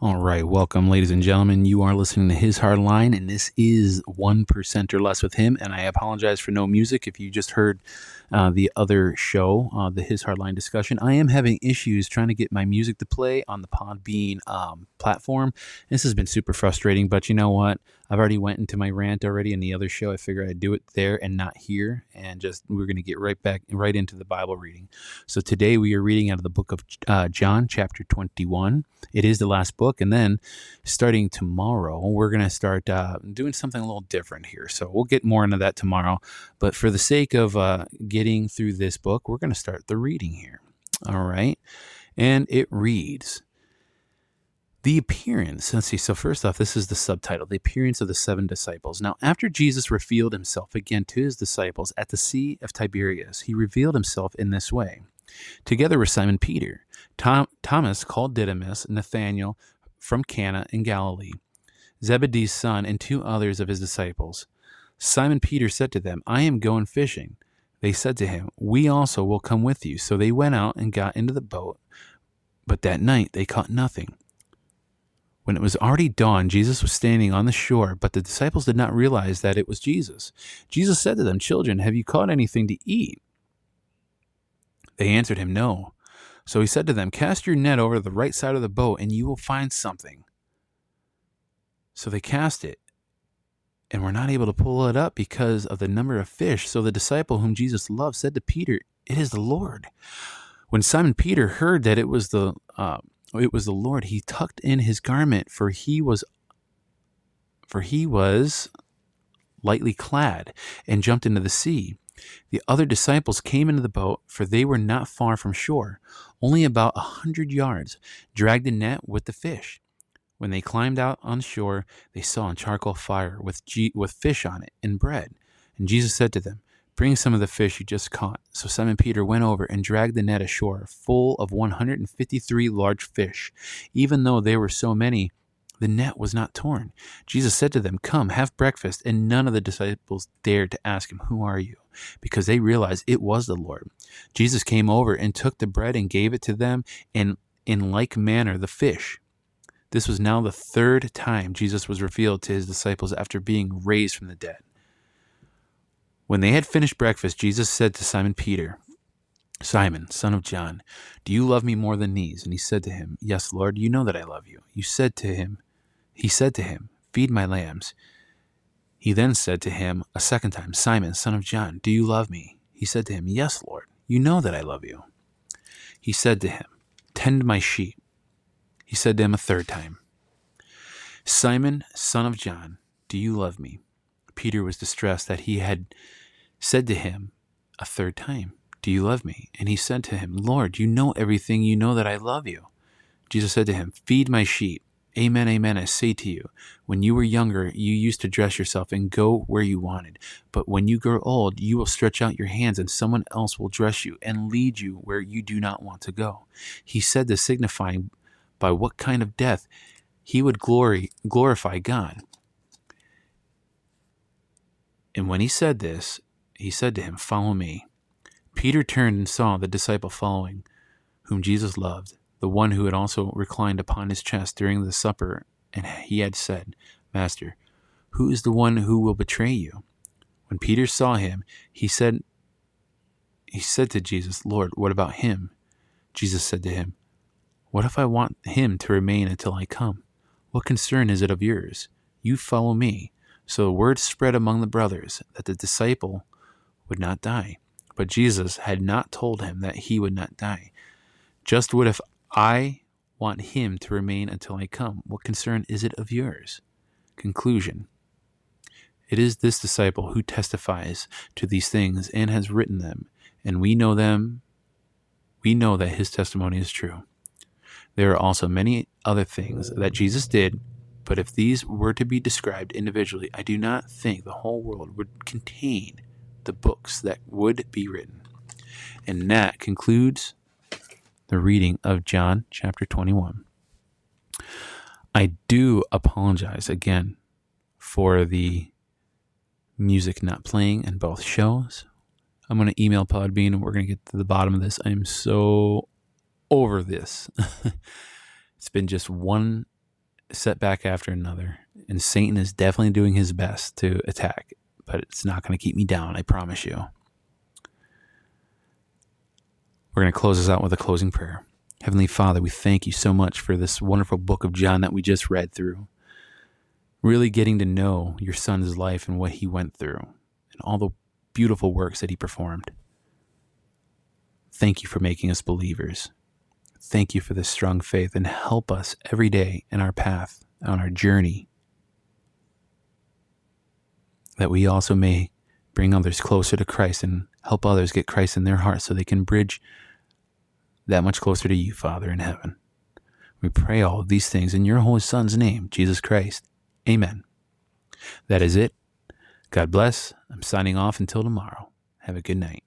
All right, welcome, ladies and gentlemen. You are listening to His Hard Line, and this is 1% or less with him. And I apologize for no music if you just heard uh, the other show, uh, the His Hard Line discussion. I am having issues trying to get my music to play on the Podbean um, platform. This has been super frustrating, but you know what? I've already went into my rant already in the other show. I figured I'd do it there and not here, and just we're going to get right back right into the Bible reading. So today we are reading out of the book of uh, John, chapter 21. It is the last book, and then starting tomorrow, we're going to start uh, doing something a little different here. So we'll get more into that tomorrow. But for the sake of uh, getting through this book, we're going to start the reading here. All right, and it reads. The appearance, let's see. So, first off, this is the subtitle The appearance of the seven disciples. Now, after Jesus revealed himself again to his disciples at the Sea of Tiberias, he revealed himself in this way. Together were Simon Peter, Tom, Thomas called Didymus, Nathanael from Cana in Galilee, Zebedee's son, and two others of his disciples. Simon Peter said to them, I am going fishing. They said to him, We also will come with you. So they went out and got into the boat, but that night they caught nothing. When it was already dawn, Jesus was standing on the shore, but the disciples did not realize that it was Jesus. Jesus said to them, Children, have you caught anything to eat? They answered him, No. So he said to them, Cast your net over the right side of the boat, and you will find something. So they cast it, and were not able to pull it up because of the number of fish. So the disciple whom Jesus loved said to Peter, It is the Lord. When Simon Peter heard that it was the uh, Oh, it was the Lord. He tucked in his garment, for he was for he was lightly clad, and jumped into the sea. The other disciples came into the boat, for they were not far from shore, only about a hundred yards, dragged a net with the fish. When they climbed out on shore, they saw a charcoal fire with, G- with fish on it and bread. And Jesus said to them, Bring some of the fish you just caught. So Simon Peter went over and dragged the net ashore, full of 153 large fish. Even though there were so many, the net was not torn. Jesus said to them, Come, have breakfast. And none of the disciples dared to ask him, Who are you? Because they realized it was the Lord. Jesus came over and took the bread and gave it to them, and in like manner the fish. This was now the third time Jesus was revealed to his disciples after being raised from the dead. When they had finished breakfast, Jesus said to Simon Peter, Simon, son of John, do you love me more than these? And he said to him, Yes, Lord, you know that I love you. You said to him, He said to him, Feed my lambs. He then said to him a second time, Simon, son of John, do you love me? He said to him, Yes, Lord, you know that I love you. He said to him, Tend my sheep. He said to him a third time, Simon, son of John, do you love me? Peter was distressed that he had said to him a third time, Do you love me? And he said to him, Lord, you know everything. You know that I love you. Jesus said to him, Feed my sheep. Amen, amen. I say to you, when you were younger, you used to dress yourself and go where you wanted. But when you grow old, you will stretch out your hands, and someone else will dress you and lead you where you do not want to go. He said this, signifying by what kind of death he would glory glorify God. And when he said this, he said to him, Follow me. Peter turned and saw the disciple following, whom Jesus loved, the one who had also reclined upon his chest during the supper, and he had said, Master, who is the one who will betray you? When Peter saw him, he said, he said to Jesus, Lord, what about him? Jesus said to him, What if I want him to remain until I come? What concern is it of yours? You follow me. So the word spread among the brothers that the disciple would not die. But Jesus had not told him that he would not die. Just what if I want him to remain until I come? What concern is it of yours? Conclusion It is this disciple who testifies to these things and has written them, and we know them. We know that his testimony is true. There are also many other things that Jesus did but if these were to be described individually, I do not think the whole world would contain the books that would be written. And that concludes the reading of John chapter 21. I do apologize again for the music not playing in both shows. I'm going to email Podbean and we're going to get to the bottom of this. I am so over this. it's been just one setback after another, and Satan is definitely doing his best to attack, but it's not going to keep me down, I promise you. We're going to close this out with a closing prayer. Heavenly Father, we thank you so much for this wonderful book of John that we just read through. Really getting to know your son's life and what he went through and all the beautiful works that he performed. Thank you for making us believers. Thank you for this strong faith and help us every day in our path, on our journey, that we also may bring others closer to Christ and help others get Christ in their hearts so they can bridge that much closer to you, Father in heaven. We pray all of these things in your Holy Son's name, Jesus Christ. Amen. That is it. God bless. I'm signing off until tomorrow. Have a good night.